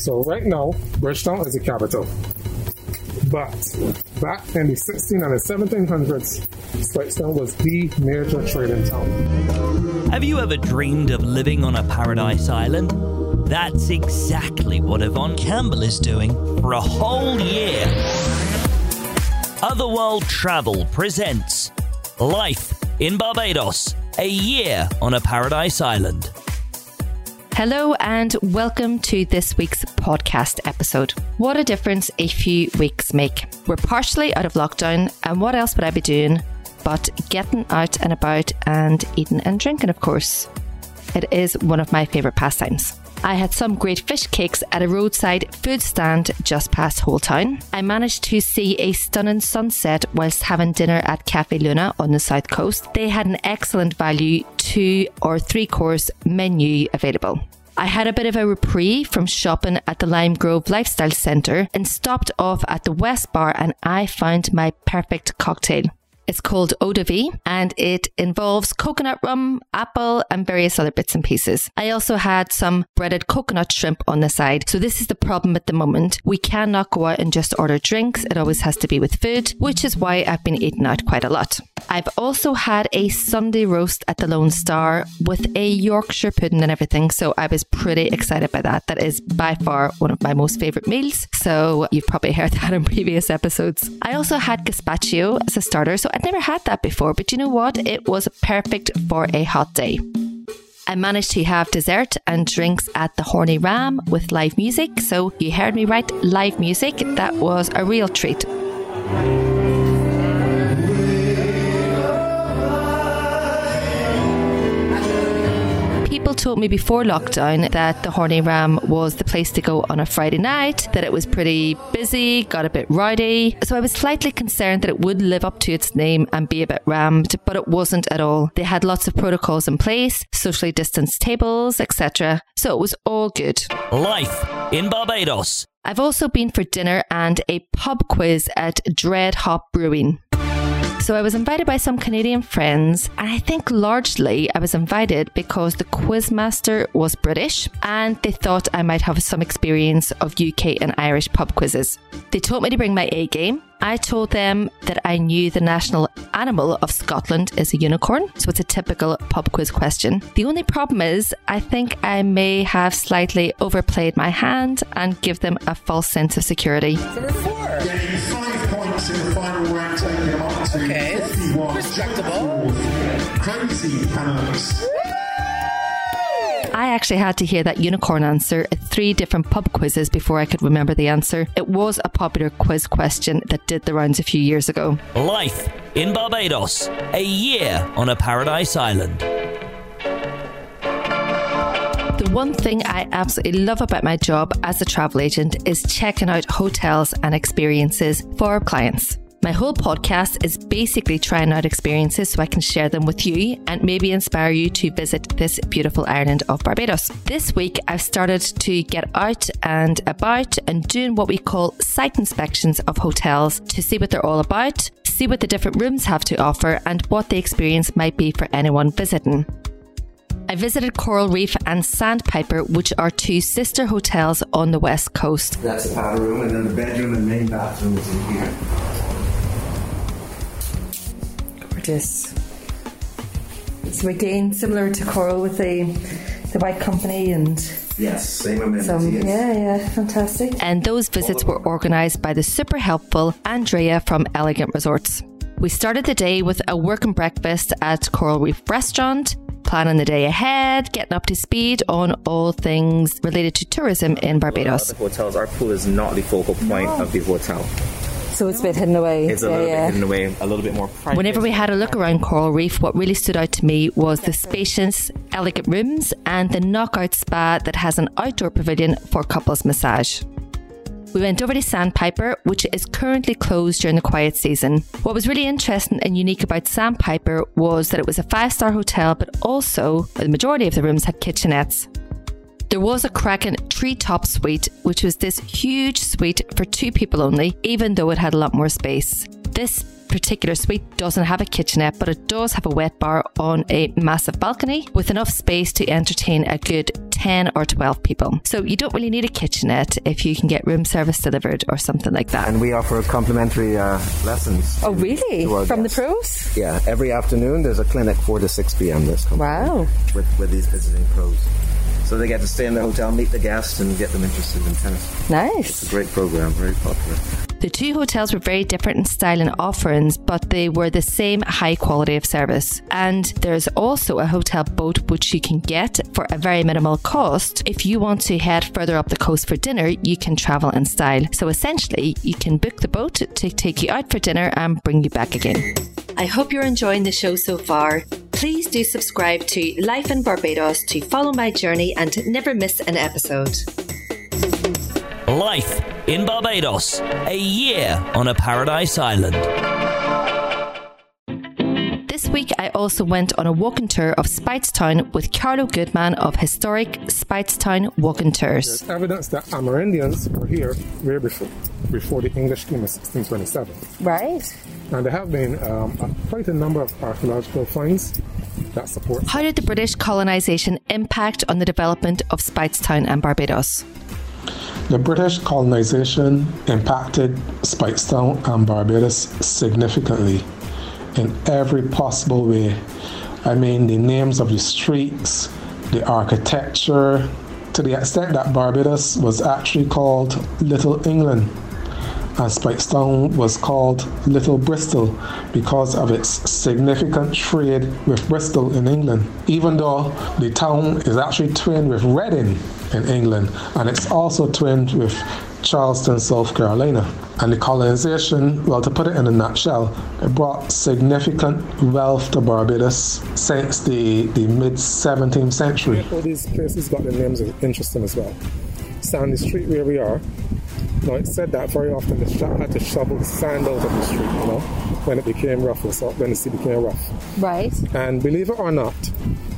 So right now, Bridgetown is the capital. But back in the 16 and the 1700s, Speightstown was the major trading town. Have you ever dreamed of living on a paradise island? That's exactly what Yvonne Campbell is doing for a whole year. Otherworld Travel presents Life in Barbados, a year on a paradise island. Hello, and welcome to this week's podcast episode. What a difference a few weeks make. We're partially out of lockdown, and what else would I be doing but getting out and about and eating and drinking, of course? It is one of my favourite pastimes. I had some great fish cakes at a roadside food stand just past Holetown. I managed to see a stunning sunset whilst having dinner at Cafe Luna on the south coast. They had an excellent value two or three course menu available. I had a bit of a reprieve from shopping at the Lime Grove Lifestyle Centre and stopped off at the West Bar and I found my perfect cocktail. It's called Eau de Vie and it involves coconut rum, apple, and various other bits and pieces. I also had some breaded coconut shrimp on the side. So this is the problem at the moment. We cannot go out and just order drinks. It always has to be with food, which is why I've been eating out quite a lot. I've also had a Sunday roast at the Lone Star with a Yorkshire pudding and everything. So I was pretty excited by that. That is by far one of my most favorite meals. So you've probably heard that in previous episodes. I also had gazpacho as a starter. So I I'd never had that before, but you know what? Mm. It was perfect for a hot day. I managed to have dessert and drinks at the Horny Ram with live music. So you heard me right, live music. That was a real treat. People told me before lockdown that the Horny Ram was the place to go on a Friday night, that it was pretty busy, got a bit rowdy. So I was slightly concerned that it would live up to its name and be a bit rammed, but it wasn't at all. They had lots of protocols in place, socially distanced tables, etc. So it was all good. Life in Barbados. I've also been for dinner and a pub quiz at Dread Hop Brewing. So I was invited by some Canadian friends, and I think largely I was invited because the quizmaster was British and they thought I might have some experience of UK and Irish pub quizzes. They told me to bring my A game. I told them that I knew the national animal of Scotland is a unicorn, so it's a typical pub quiz question. The only problem is, I think I may have slightly overplayed my hand and give them a false sense of security. Number four. Okay. Respectable. Crazy Panels. I actually had to hear that unicorn answer at three different pub quizzes before I could remember the answer. It was a popular quiz question that did the rounds a few years ago. Life in Barbados, a year on a paradise island. The one thing I absolutely love about my job as a travel agent is checking out hotels and experiences for our clients. My whole podcast is basically trying out experiences so I can share them with you and maybe inspire you to visit this beautiful island of Barbados. This week, I've started to get out and about and doing what we call site inspections of hotels to see what they're all about, see what the different rooms have to offer, and what the experience might be for anyone visiting. I visited Coral Reef and Sandpiper, which are two sister hotels on the west coast. That's the powder room, and then the bedroom and main bathroom is in here. Gorgeous. So again, similar to Coral with the the white company and Yes, same amenities. some yeah, yeah, fantastic. And those visits were organised by the super helpful Andrea from Elegant Resorts. We started the day with a working breakfast at Coral Reef Restaurant, planning the day ahead, getting up to speed on all things related to tourism in Barbados. The hotels, our pool is not the focal point of the hotel. So it's a bit hidden away. It's a yeah, little yeah. bit hidden away, a little bit more private. Whenever we had a look around Coral Reef, what really stood out to me was the spacious, elegant rooms and the knockout spa that has an outdoor pavilion for couples massage. We went over to Sandpiper, which is currently closed during the quiet season. What was really interesting and unique about Sandpiper was that it was a five star hotel, but also the majority of the rooms had kitchenettes. There was a Kraken treetop suite, which was this huge suite for two people only, even though it had a lot more space. This particular suite doesn't have a kitchenette, but it does have a wet bar on a massive balcony with enough space to entertain a good 10 or 12 people. So you don't really need a kitchenette if you can get room service delivered or something like that. And we offer complimentary uh, lessons. Oh, really? to our From the pros? Yeah, every afternoon there's a clinic 4 to 6 p.m. This coming Wow. with, with these visiting pros. So they get to stay in the hotel, meet the guests, and get them interested in tennis. Nice. It's a great program, very popular. The two hotels were very different in style and offerings, but they were the same high quality of service. And there's also a hotel boat which you can get for a very minimal cost. If you want to head further up the coast for dinner, you can travel in style. So essentially, you can book the boat to take you out for dinner and bring you back again. I hope you're enjoying the show so far. Please do subscribe to Life in Barbados to follow my journey and never miss an episode. Life in Barbados. A year on a paradise island. This week, I also went on a walking tour of Speightstown with Carlos Goodman of historic Speightstown Walking Tours. There's evidence that Amerindians were here way before, before the English came in 1627. Right. And there have been um, quite a number of archaeological finds that support How did the British colonisation impact on the development of Speightstown and Barbados? The British colonization impacted Speightstown and Barbados significantly in every possible way. I mean, the names of the streets, the architecture, to the extent that Barbados was actually called Little England. And Speightstown was called Little Bristol because of its significant trade with Bristol in England. Even though the town is actually twinned with Reading in England, and it's also twinned with Charleston, South Carolina. And the colonization, well, to put it in a nutshell, it brought significant wealth to Barbados since the, the mid 17th century. All these places got their names interesting as well. Sandy Street, where we are, now it said that very often the shop had to shovel sand out of the street, you know, when it became rough, so when the sea became rough. Right. And believe it or not,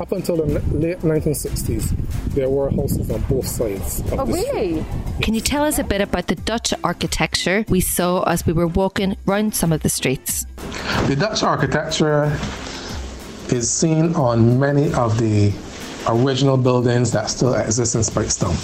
up until the late 1960s, there were houses on both sides. Of Oh, the street. really? Can you tell us a bit about the Dutch architecture we saw as we were walking round some of the streets? The Dutch architecture is seen on many of the original buildings that still exist in Speightstown,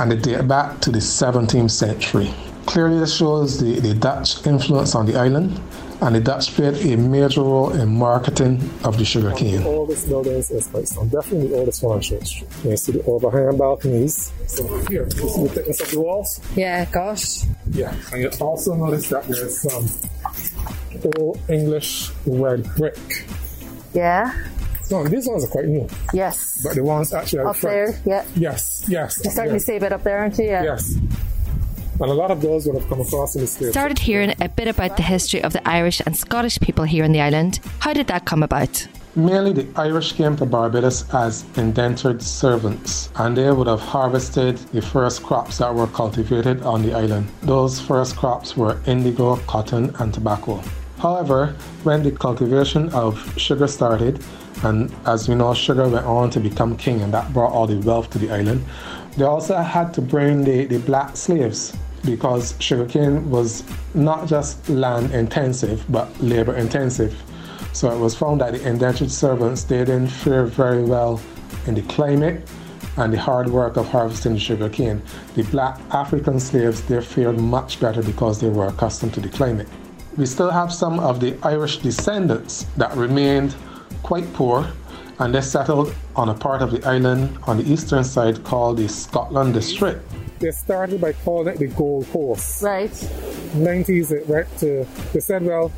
and they date back to the 17th century. Clearly, this shows the, the Dutch influence on the island, and the Dutch played a major role in marketing of the sugar sugarcane. The oldest buildings in Speightstown, definitely the oldest one on Church Street. You see the overhang balconies. So here, you see the thickness of the walls? Yeah, gosh. Yeah, and you also notice that there's some old English red brick. Yeah. No, these ones are quite new, Yes. but the ones actually Up front. there, yeah. Yes, yes. You're starting yeah, to see a bit up there, aren't you? Yeah. Yes. And a lot of those would have come across in the States. Started hearing a bit about the history of the Irish and Scottish people here on the island. How did that come about? Mainly the Irish came to Barbados as indentured servants, and they would have harvested the first crops that were cultivated on the island. Those first crops were indigo, cotton, and tobacco. However, when the cultivation of sugar started, and as we know, sugar went on to become king, and that brought all the wealth to the island, they also had to bring the, the black slaves because sugarcane was not just land intensive but labor intensive. So it was found that the indentured servants they didn't fare very well in the climate and the hard work of harvesting the sugarcane. The black African slaves they fared much better because they were accustomed to the climate. We still have some of the Irish descendants that remained quite poor and they settled on a part of the island on the eastern side called the Scotland District. They started by calling it the Gold Coast. Right. 90s it went to they said well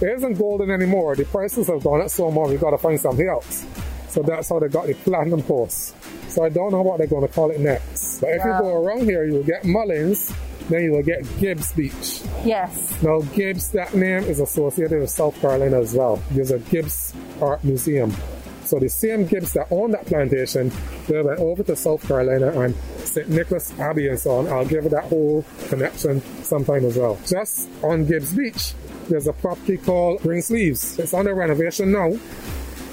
it isn't golden anymore. The prices have gone up so much we've got to find something else. So that's how they got the platinum coast so i don't know what they're going to call it next. But if you go around here you will get mullins then you will get gibbs beach. Yes. now gibbs that name is associated with south carolina as well. There's a gibbs art museum so the same Gibbs that owned that plantation, they went over to South Carolina and St. Nicholas Abbey and so on. I'll give that whole connection sometime as well. Just on Gibbs Beach, there's a property called Green Sleeves. It's under renovation now,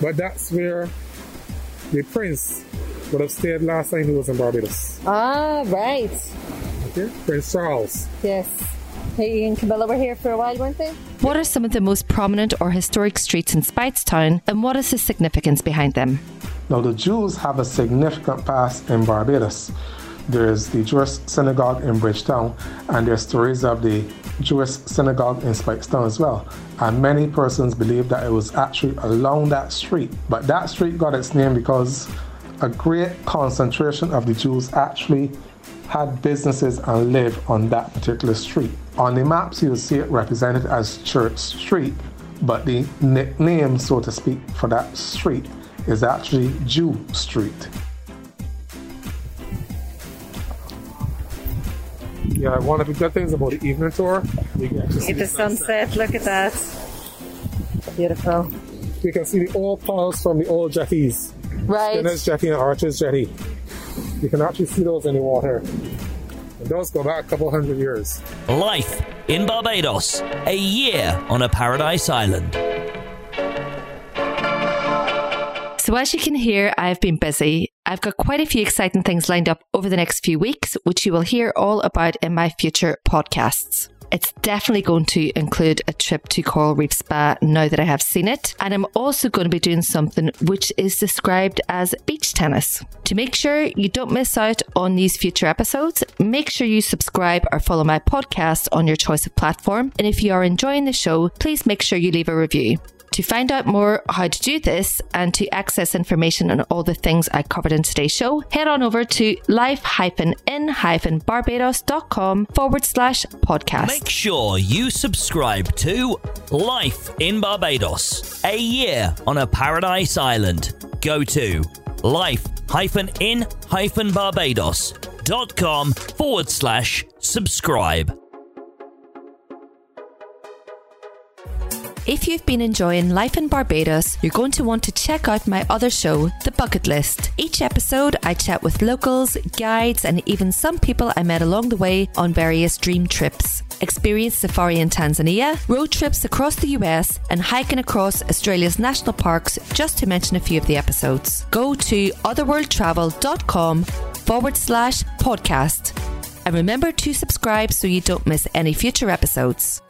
but that's where the prince would have stayed last time he was in Barbados. Ah, right. Okay? Prince Charles. Yes. Katie and Camilla were here for a while, weren't they? What are some of the most prominent or historic streets in Speightstown and what is the significance behind them? Now, the Jews have a significant past in Barbados. There's the Jewish synagogue in Bridgetown, and there's stories of the Jewish synagogue in Speightstown as well. And many persons believe that it was actually along that street. But that street got its name because a great concentration of the Jews actually had businesses and lived on that particular street. On the maps, you'll see it represented as Church Street, but the nickname, so to speak, for that street is actually Jew Street. Yeah, one of the good things about the evening tour, you get to see Look at the sunset, look at that. Beautiful. You can see the old piles from the old jetties. Right. Skinner's Jetty and Archer's Jetty. You can actually see those in the water. And those go back a couple hundred years. Life in Barbados, a year on a paradise island. So, as you can hear, I've been busy. I've got quite a few exciting things lined up over the next few weeks, which you will hear all about in my future podcasts. It's definitely going to include a trip to Coral Reef Spa now that I have seen it. And I'm also going to be doing something which is described as beach tennis. To make sure you don't miss out on these future episodes, make sure you subscribe or follow my podcast on your choice of platform. And if you are enjoying the show, please make sure you leave a review. To find out more how to do this and to access information on all the things I covered in today's show, head on over to life-in-barbados.com forward slash podcast. Make sure you subscribe to Life in Barbados, a year on a paradise island. Go to life-in-barbados.com forward slash subscribe. If you've been enjoying life in Barbados, you're going to want to check out my other show, The Bucket List. Each episode, I chat with locals, guides, and even some people I met along the way on various dream trips. Experience safari in Tanzania, road trips across the US, and hiking across Australia's national parks, just to mention a few of the episodes. Go to otherworldtravel.com forward slash podcast. And remember to subscribe so you don't miss any future episodes.